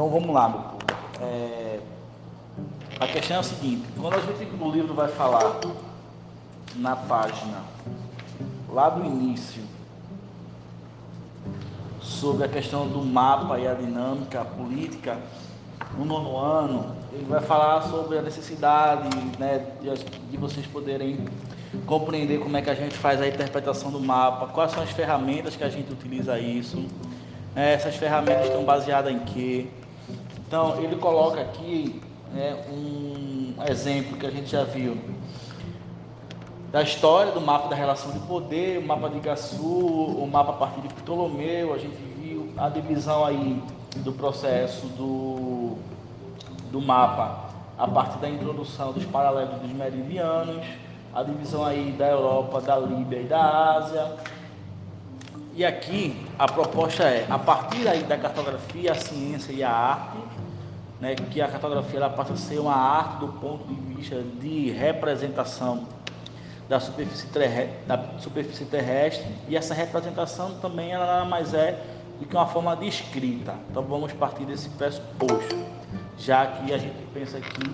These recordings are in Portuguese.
Então vamos lá, meu povo. É, a questão é o seguinte, quando a gente o livro vai falar na página lá do início sobre a questão do mapa e a dinâmica política no nono ano, ele vai falar sobre a necessidade né, de, de vocês poderem compreender como é que a gente faz a interpretação do mapa, quais são as ferramentas que a gente utiliza isso, né, essas ferramentas estão baseadas em quê. Então ele coloca aqui né, um exemplo que a gente já viu da história do mapa da relação de poder, o mapa de Iguaçu, o mapa a partir de Ptolomeu, a gente viu a divisão aí do processo do, do mapa a partir da introdução dos paralelos dos meridianos, a divisão aí da Europa, da Líbia e da Ásia. E aqui a proposta é, a partir aí da cartografia, a ciência e a arte, né, que a cartografia ela passa a ser uma arte do ponto de vista de representação da superfície, terrestre, da superfície terrestre e essa representação também ela nada mais é do que uma forma de escrita. Então vamos partir desse pressuposto, já que a gente pensa aqui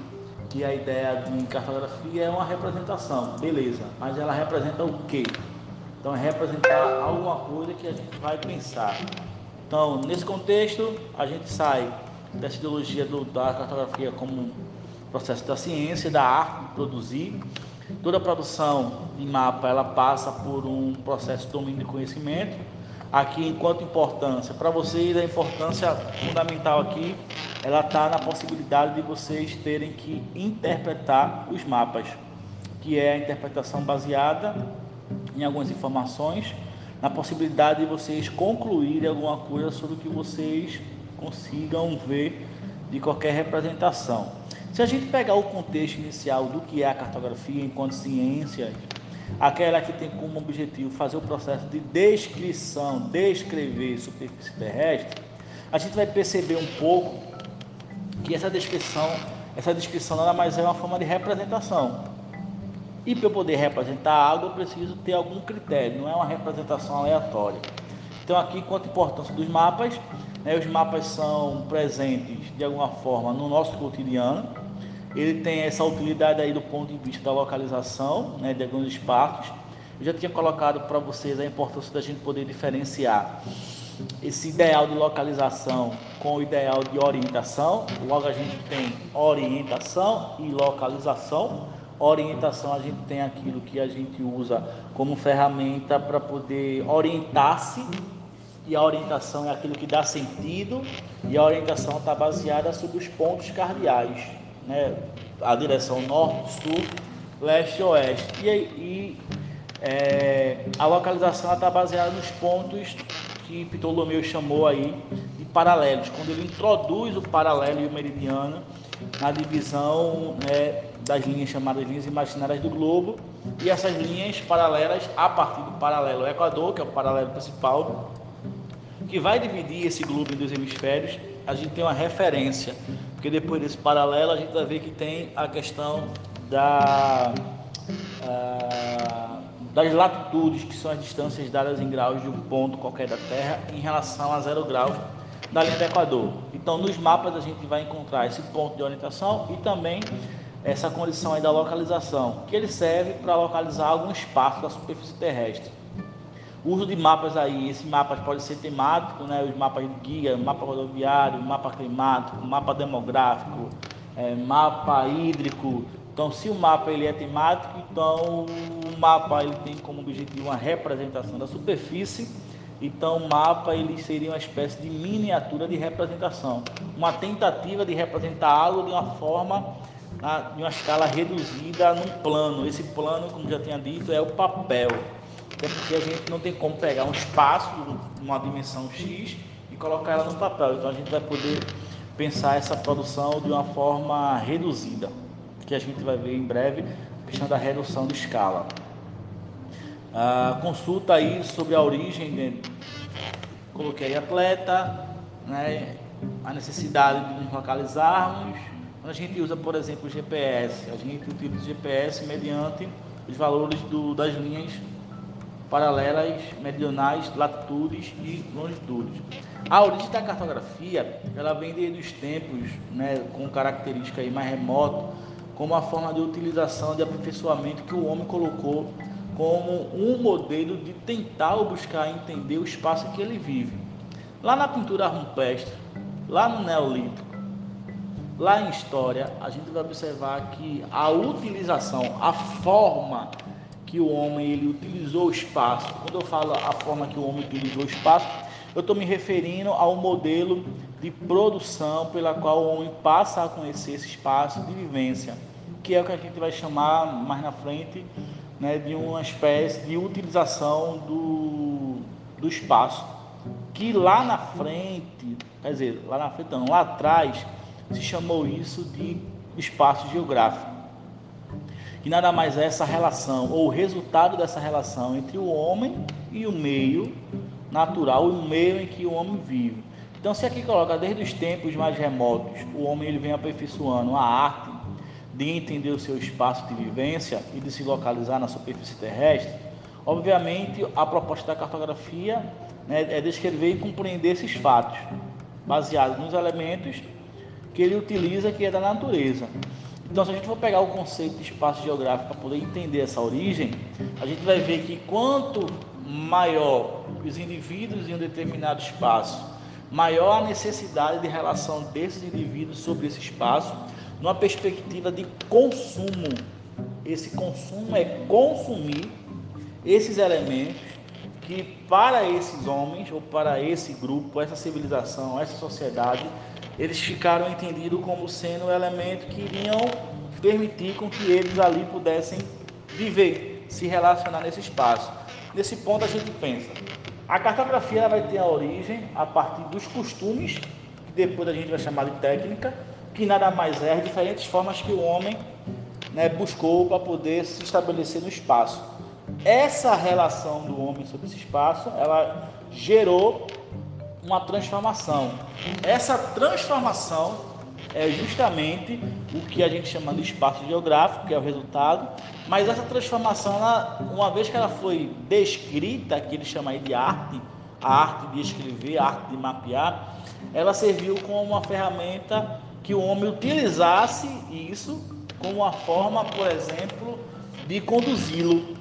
que a ideia de cartografia é uma representação, beleza, mas ela representa o quê? Então é representar alguma coisa que a gente vai pensar. Então, nesse contexto, a gente sai dessa ideologia do, da cartografia como processo da ciência, da arte de produzir. Toda produção de mapa ela passa por um processo de domínio de conhecimento. Aqui, enquanto importância, para vocês a importância fundamental aqui, ela está na possibilidade de vocês terem que interpretar os mapas, que é a interpretação baseada em algumas informações, na possibilidade de vocês concluírem alguma coisa sobre o que vocês consigam ver de qualquer representação. Se a gente pegar o contexto inicial do que é a cartografia enquanto ciência, aquela que tem como objetivo fazer o processo de descrição, descrever superfície terrestre, a gente vai perceber um pouco que essa descrição, essa descrição nada mais é uma forma de representação. E para eu poder representar algo, eu preciso ter algum critério, não é uma representação aleatória. Então, aqui, quanto à importância dos mapas, né, os mapas são presentes de alguma forma no nosso cotidiano. Ele tem essa utilidade aí do ponto de vista da localização né, de alguns espaços. Eu já tinha colocado para vocês a importância da gente poder diferenciar esse ideal de localização com o ideal de orientação. Logo, a gente tem orientação e localização orientação a gente tem aquilo que a gente usa como ferramenta para poder orientar-se e a orientação é aquilo que dá sentido e a orientação está baseada sobre os pontos cardeais, né? a direção norte, sul, leste e oeste. E, e é, a localização está baseada nos pontos que Ptolomeu chamou aí de paralelos, quando ele introduz o paralelo e o meridiano na divisão né, das linhas chamadas linhas imaginárias do globo e essas linhas paralelas a partir do paralelo Equador, que é o paralelo principal, que vai dividir esse globo em dois hemisférios, a gente tem uma referência, porque depois desse paralelo a gente vai ver que tem a questão da, uh, das latitudes, que são as distâncias dadas em graus de um ponto qualquer da Terra em relação a zero graus da linha do Equador. Então, nos mapas a gente vai encontrar esse ponto de orientação e também essa condição aí da localização, que ele serve para localizar algum espaço da superfície terrestre. O uso de mapas aí, esses mapas podem ser temáticos, né? os mapas de guia, mapa rodoviário, mapa climático, mapa demográfico, é, mapa hídrico. Então, se o mapa ele é temático, então o mapa ele tem como objetivo uma representação da superfície. Então, o mapa ele seria uma espécie de miniatura de representação, uma tentativa de representar algo de uma forma na, em uma escala reduzida num plano. Esse plano, como já tinha dito, é o papel. Até porque a gente não tem como pegar um espaço, uma dimensão X, e colocar ela no papel. Então a gente vai poder pensar essa produção de uma forma reduzida, que a gente vai ver em breve, a questão da redução de escala. Ah, consulta aí sobre a origem, de, coloquei atleta, né, a necessidade de nos localizarmos, a gente usa, por exemplo, o GPS, a gente utiliza o GPS mediante os valores do, das linhas paralelas, meridionais, latitudes e longitudes. A origem da cartografia, ela vem desde os tempos, né, com característica aí mais remota, como a forma de utilização de aperfeiçoamento que o homem colocou como um modelo de tentar buscar entender o espaço que ele vive. Lá na pintura rupestre, lá no Neolítico, lá em história, a gente vai observar que a utilização, a forma que o homem ele utilizou o espaço. Quando eu falo a forma que o homem utilizou o espaço, eu estou me referindo ao modelo de produção pela qual o homem passa a conhecer esse espaço de vivência, que é o que a gente vai chamar mais na frente né, de uma espécie de utilização do, do espaço. Que lá na frente, quer dizer, lá na frente não, lá atrás, se chamou isso de espaço geográfico que nada mais é essa relação, ou o resultado dessa relação entre o homem e o meio natural, o meio em que o homem vive. Então, se aqui coloca desde os tempos mais remotos, o homem ele vem aperfeiçoando a arte de entender o seu espaço de vivência e de se localizar na superfície terrestre, obviamente a proposta da cartografia né, é descrever e compreender esses fatos, baseados nos elementos que ele utiliza, que é da natureza. Então, se a gente for pegar o conceito de espaço geográfico para poder entender essa origem, a gente vai ver que quanto maior os indivíduos em um determinado espaço, maior a necessidade de relação desses indivíduos sobre esse espaço, numa perspectiva de consumo. Esse consumo é consumir esses elementos que para esses homens ou para esse grupo, essa civilização, essa sociedade eles ficaram entendidos como sendo o elemento que iriam permitir com que eles ali pudessem viver, se relacionar nesse espaço. Nesse ponto a gente pensa, a cartografia vai ter a origem a partir dos costumes, que depois a gente vai chamar de técnica, que nada mais é diferentes formas que o homem né, buscou para poder se estabelecer no espaço. Essa relação do homem sobre esse espaço, ela gerou uma transformação. Essa transformação é justamente o que a gente chama de espaço geográfico, que é o resultado, mas essa transformação, ela, uma vez que ela foi descrita, que ele chama de arte, a arte de escrever, a arte de mapear, ela serviu como uma ferramenta que o homem utilizasse isso como uma forma, por exemplo, de conduzi-lo,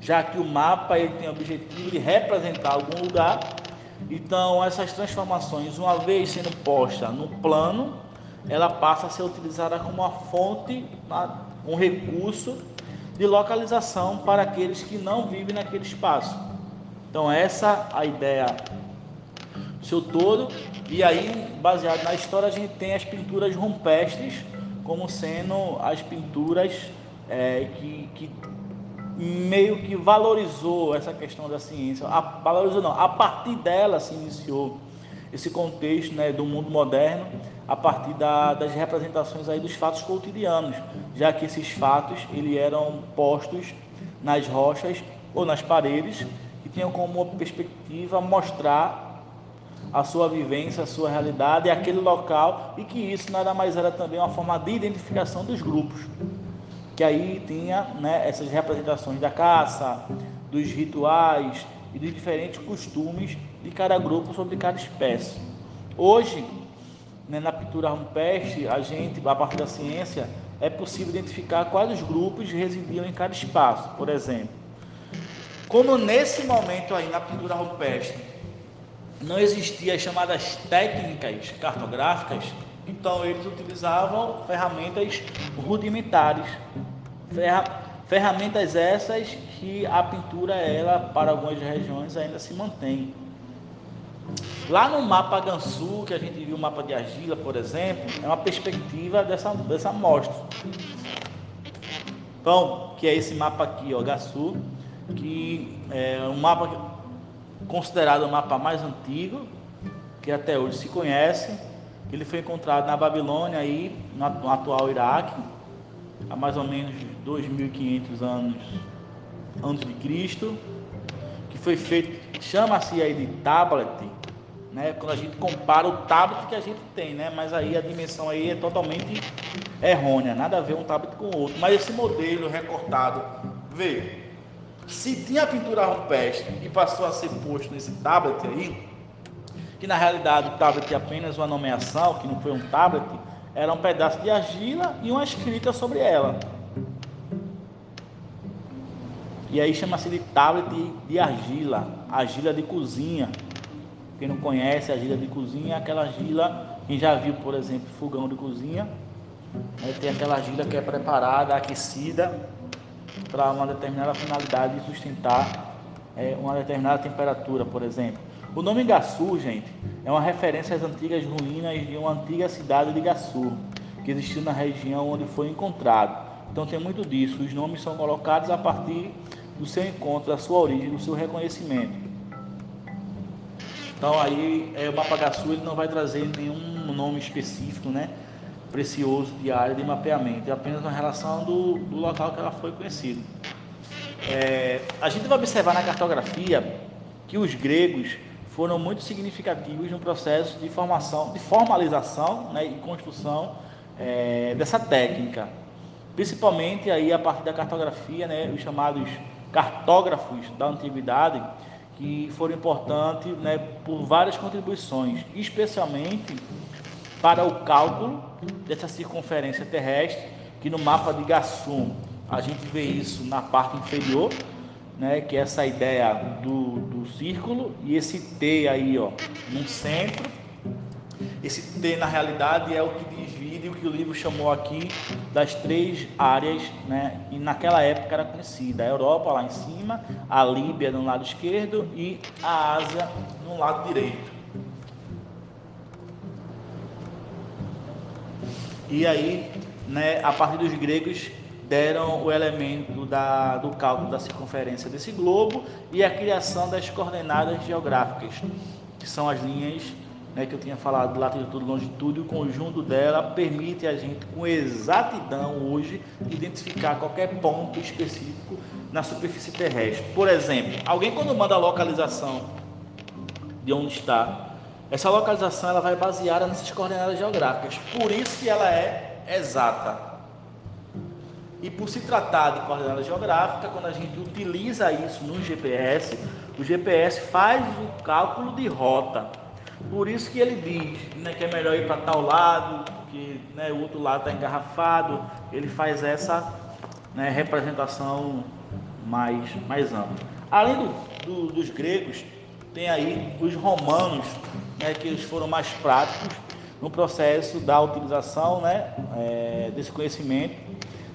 já que o mapa ele tem o objetivo de representar algum lugar então, essas transformações, uma vez sendo posta no plano, ela passa a ser utilizada como uma fonte, um recurso de localização para aqueles que não vivem naquele espaço. Então, essa é a ideia seu todo. E aí, baseado na história, a gente tem as pinturas rupestres como sendo as pinturas é, que, que meio que valorizou essa questão da ciência. A, valorizou não, a partir dela se iniciou esse contexto né, do mundo moderno, a partir da, das representações aí dos fatos cotidianos, já que esses fatos ele eram postos nas rochas ou nas paredes que tinham como perspectiva mostrar a sua vivência, a sua realidade, aquele local e que isso nada mais era também uma forma de identificação dos grupos que aí tinha né, essas representações da caça, dos rituais e dos diferentes costumes de cada grupo sobre cada espécie. Hoje, né, na pintura rupestre, a gente, a partir da ciência, é possível identificar quais os grupos residiam em cada espaço, por exemplo. Como nesse momento aí na pintura rupestre não existiam as chamadas técnicas cartográficas, então eles utilizavam ferramentas rudimentares Ferramentas essas que a pintura, ela, para algumas regiões, ainda se mantém. Lá no mapa Gansu, que a gente viu o mapa de argila, por exemplo, é uma perspectiva dessa, dessa amostra. Então, que é esse mapa aqui, ó, Gansu, que é um mapa considerado o mapa mais antigo, que até hoje se conhece. Ele foi encontrado na Babilônia, aí, no atual Iraque, há mais ou menos 2.500 anos antes de Cristo, que foi feito, chama-se aí de tablet, né? Quando a gente compara o tablet que a gente tem, né? Mas aí a dimensão aí é totalmente errônea, nada a ver um tablet com o outro. Mas esse modelo recortado, vê, Se tinha pintura rupestre e passou a ser posto nesse tablet aí, que na realidade o tablet é apenas uma nomeação, que não foi um tablet, era um pedaço de argila e uma escrita sobre ela. E aí chama-se de tablet de argila, argila de cozinha. Quem não conhece argila de cozinha é aquela argila, quem já viu, por exemplo, fogão de cozinha, né, tem aquela argila que é preparada, aquecida, para uma determinada finalidade de sustentar é, uma determinada temperatura, por exemplo. O nome Gassu, gente, é uma referência às antigas ruínas de uma antiga cidade de Gassu, que existiu na região onde foi encontrado. Então tem muito disso. Os nomes são colocados a partir do seu encontro, da sua origem, do seu reconhecimento. Então aí é, o mapa Gassu ele não vai trazer nenhum nome específico, né? Precioso de área de mapeamento, é apenas uma relação do, do local que ela foi conhecida. É, a gente vai observar na cartografia que os gregos foram muito significativos no processo de formação, de formalização né, e construção é, dessa técnica. Principalmente aí a partir da cartografia, né, os chamados cartógrafos da antiguidade, que foram importantes né, por várias contribuições, especialmente para o cálculo dessa circunferência terrestre, que no mapa de Gassum a gente vê isso na parte inferior, né, que é essa ideia do, do círculo e esse T aí, ó, no centro. Esse T na realidade é o que divide o que o livro chamou aqui das três áreas, né, e naquela época era conhecida, a Europa lá em cima, a Líbia no lado esquerdo e a Ásia no lado direito. E aí, né, a partir dos gregos deram o elemento da, do cálculo da circunferência desse globo e a criação das coordenadas geográficas, que são as linhas né, que eu tinha falado, latitude e longitude, o conjunto dela permite a gente, com exatidão hoje, identificar qualquer ponto específico na superfície terrestre. Por exemplo, alguém quando manda a localização de onde está, essa localização ela vai baseada nessas coordenadas geográficas, por isso que ela é exata. E por se tratar de coordenada geográfica, quando a gente utiliza isso no GPS, o GPS faz o cálculo de rota. Por isso que ele diz né, que é melhor ir para tal lado, que né, o outro lado está engarrafado. Ele faz essa né, representação mais, mais ampla. Além do, do, dos gregos, tem aí os romanos, né, que eles foram mais práticos no processo da utilização né, é, desse conhecimento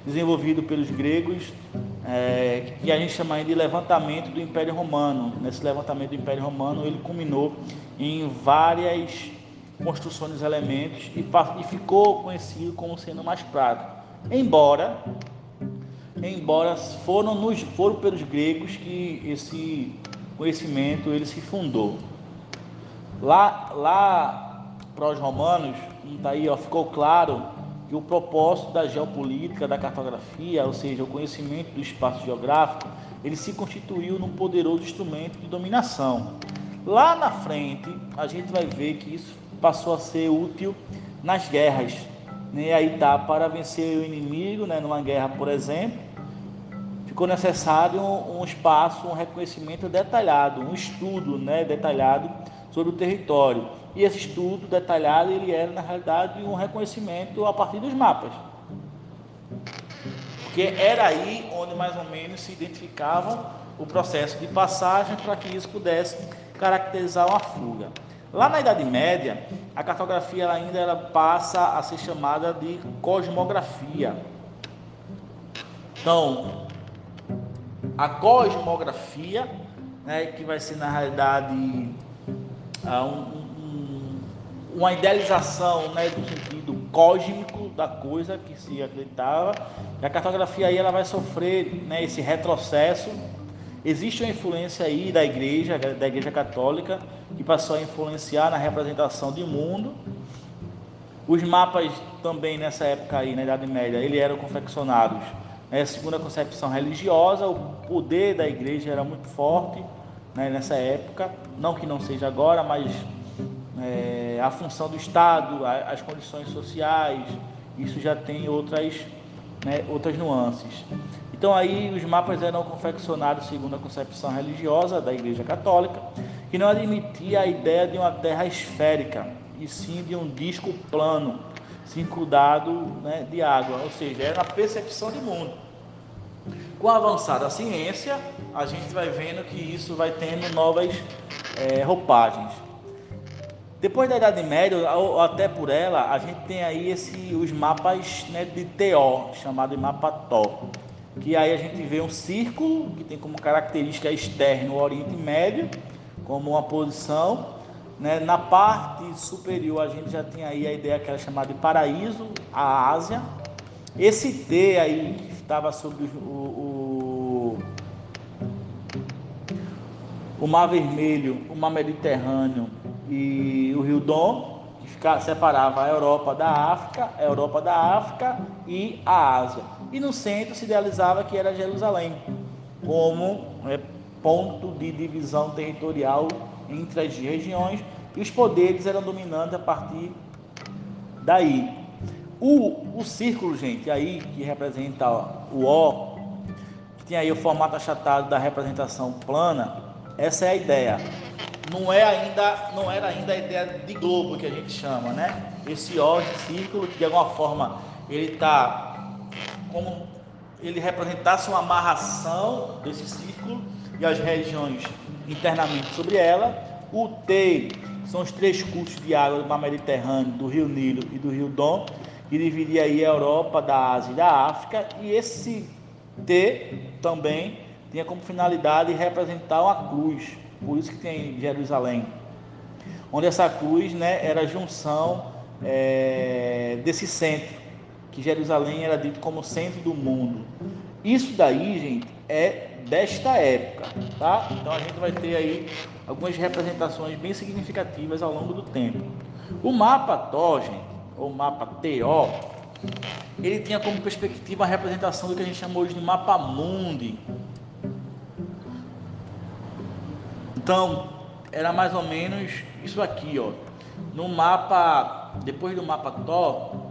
desenvolvido pelos gregos, é, que a gente chama de levantamento do Império Romano. Nesse levantamento do Império Romano, ele culminou em várias construções dos elementos e, e ficou conhecido como sendo mais prático. Embora, embora foram, nos, foram pelos gregos que esse conhecimento ele se fundou. Lá, lá para os romanos, daí ó, ficou claro que o propósito da geopolítica, da cartografia, ou seja, o conhecimento do espaço geográfico, ele se constituiu num poderoso instrumento de dominação. Lá na frente, a gente vai ver que isso passou a ser útil nas guerras. Né? Aí tá para vencer o inimigo, né? numa guerra, por exemplo, ficou necessário um, um espaço, um reconhecimento detalhado, um estudo né? detalhado sobre o território. E esse estudo detalhado ele era na realidade um reconhecimento a partir dos mapas. Porque era aí onde mais ou menos se identificavam o processo de passagem para que isso pudesse caracterizar uma fuga. Lá na Idade Média, a cartografia ainda ela passa a ser chamada de cosmografia. Então, a cosmografia, né, que vai ser na realidade um, uma idealização né, do sentido cósmico da coisa que se acreditava. E a cartografia aí ela vai sofrer né, esse retrocesso. Existe uma influência aí da igreja, da igreja católica, que passou a influenciar na representação do mundo. Os mapas também nessa época aí, na Idade Média, eles eram confeccionados né, segundo a concepção religiosa, o poder da igreja era muito forte né, nessa época, não que não seja agora, mas é, a função do Estado, as condições sociais, isso já tem outras, né, outras nuances. Então aí os mapas eram confeccionados segundo a concepção religiosa da Igreja Católica, que não admitia a ideia de uma terra esférica, e sim de um disco plano, circundado né, de água, ou seja, era uma percepção de mundo. Com a avançada ciência, a gente vai vendo que isso vai tendo novas é, roupagens. Depois da Idade Média, ou até por ela, a gente tem aí esse, os mapas né, de TO, chamado de mapa TO. Que aí a gente vê um círculo que tem como característica externa o Oriente Médio, como uma posição. Né? Na parte superior a gente já tem aí a ideia que era chamada de paraíso, a Ásia. Esse T aí estava sobre o, o, o Mar Vermelho, o Mar Mediterrâneo e o Rio Dom, que ficava, separava a Europa da África, a Europa da África e a Ásia. E no centro se idealizava que era Jerusalém, como é, ponto de divisão territorial entre as regiões, e os poderes eram dominantes a partir daí. O, o círculo, gente, aí que representa o O, que tem aí o formato achatado da representação plana, essa é a ideia não é ainda, não era ainda a ideia de globo que a gente chama, né? Esse de círculo que de alguma forma ele está como ele representasse uma amarração desse círculo e as regiões internamente sobre ela. O T são os três cursos de água do mar Mediterrâneo, do Rio Nilo e do Rio Dom, que dividia aí a Europa da Ásia e da África. E esse T também tinha como finalidade representar uma cruz, por isso que tem Jerusalém, onde essa cruz né, era a junção é, desse centro, que Jerusalém era dito como centro do mundo. Isso daí, gente, é desta época, tá? Então a gente vai ter aí algumas representações bem significativas ao longo do tempo. O mapa TO, gente, ou mapa TO, ele tinha como perspectiva a representação do que a gente chama hoje de mapa mundi, Então, era mais ou menos isso aqui, ó. No mapa, depois do mapa Thor,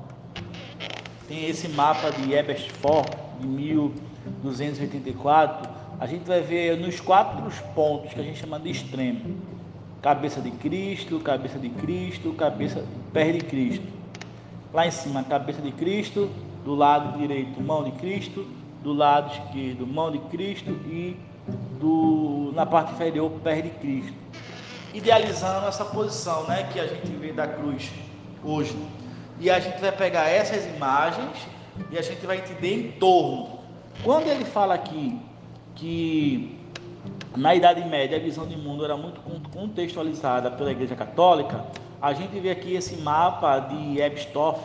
tem esse mapa de Ebersford de 1284. A gente vai ver nos quatro pontos que a gente chama de extremo: cabeça de Cristo, cabeça de Cristo, cabeça pé de Cristo. Lá em cima, cabeça de Cristo, do lado direito, mão de Cristo, do lado esquerdo, mão de Cristo e do, na parte inferior pé de Cristo, idealizando essa posição né, que a gente vê da cruz hoje. E a gente vai pegar essas imagens e a gente vai entender em torno. Quando ele fala aqui que na Idade Média a visão de mundo era muito contextualizada pela Igreja Católica, a gente vê aqui esse mapa de Ebstoff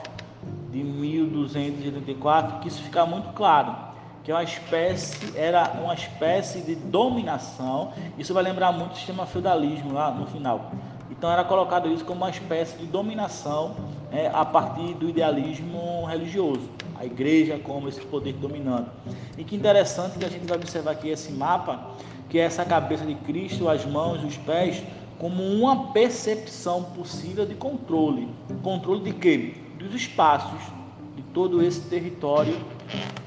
de 1284, que isso fica muito claro que é uma espécie, era uma espécie de dominação. Isso vai lembrar muito o sistema feudalismo lá no final. Então era colocado isso como uma espécie de dominação é, a partir do idealismo religioso, a igreja como esse poder dominante. E que interessante que a gente vai observar aqui esse mapa, que é essa cabeça de Cristo, as mãos, os pés, como uma percepção possível de controle. Controle de quê? Dos espaços, de todo esse território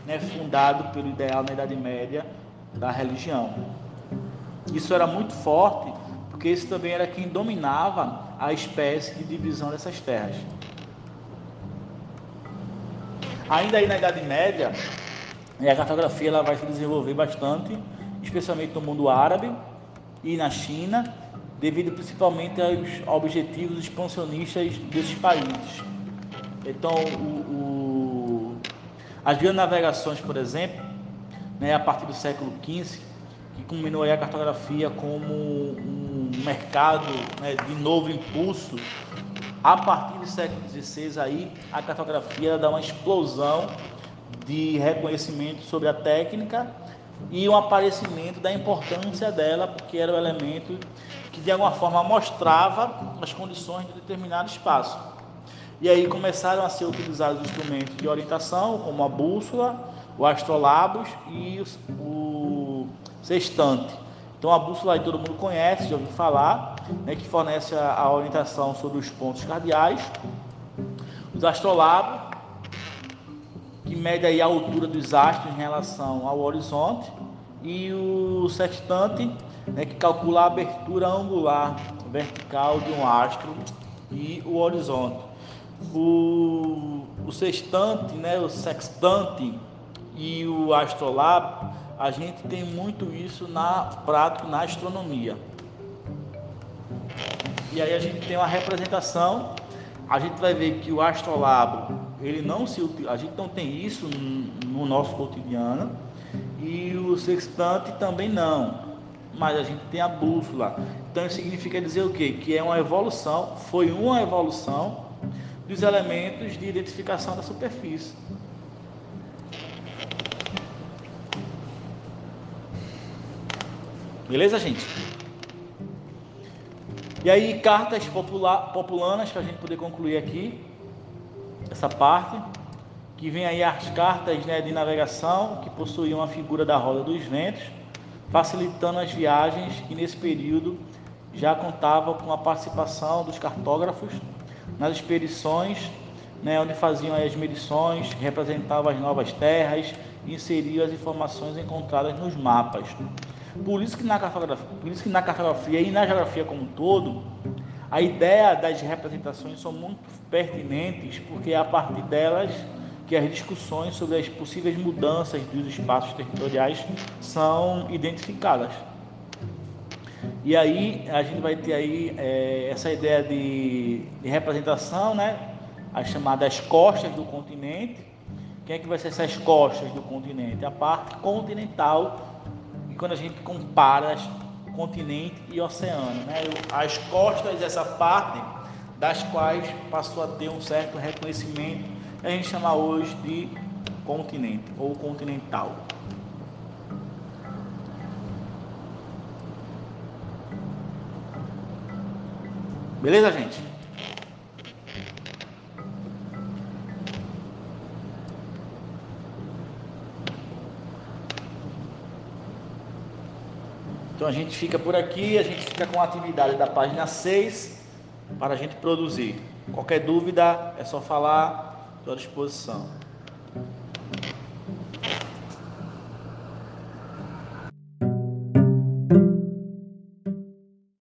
né, fundado pelo ideal na Idade Média da religião. Isso era muito forte, porque esse também era quem dominava a espécie de divisão dessas terras. Ainda aí na Idade Média, a cartografia ela vai se desenvolver bastante, especialmente no mundo árabe e na China, devido principalmente aos objetivos expansionistas desses países. Então, o, as navegações, por exemplo, né, a partir do século XV, que culminou a cartografia como um mercado né, de novo impulso, a partir do século XVI aí a cartografia dá uma explosão de reconhecimento sobre a técnica e um aparecimento da importância dela, porque era o elemento que de alguma forma mostrava as condições de determinado espaço. E aí começaram a ser utilizados instrumentos de orientação, como a bússola, o astrolabos e o sextante. Então a bússola aí todo mundo conhece, já ouviu falar, né, que fornece a, a orientação sobre os pontos cardeais. Os astrolabos, que mede aí a altura dos astros em relação ao horizonte, e o sextante, né, que calcula a abertura angular vertical de um astro e o horizonte. O, o sextante, né, o sextante e o astrolabe, a gente tem muito isso na prática, na astronomia. E aí a gente tem uma representação, a gente vai ver que o astrolabe, ele não se a gente não tem isso no nosso cotidiano e o sextante também não. Mas a gente tem a bússola. Então isso significa dizer o quê? Que é uma evolução, foi uma evolução dos elementos de identificação da superfície. Beleza, gente? E aí, cartas popular, populanas, para a gente poder concluir aqui essa parte, que vem aí as cartas né, de navegação, que possuíam a figura da roda dos ventos, facilitando as viagens, que nesse período já contava com a participação dos cartógrafos nas expedições, né, onde faziam as medições, representavam as novas terras inseriam as informações encontradas nos mapas. Por isso que na cartografia, por isso que na cartografia e na geografia como um todo, a ideia das representações são muito pertinentes, porque é a partir delas que as discussões sobre as possíveis mudanças dos espaços territoriais são identificadas. E aí a gente vai ter aí é, essa ideia de, de, representação, né? As chamadas costas do continente. Quem é que vai ser essas costas do continente? A parte continental. E quando a gente compara continente e oceano, né? As costas dessa parte das quais passou a ter um certo reconhecimento, a gente chama hoje de continente ou continental. Beleza, gente? Então a gente fica por aqui, a gente fica com a atividade da página 6 para a gente produzir. Qualquer dúvida é só falar, estou à disposição.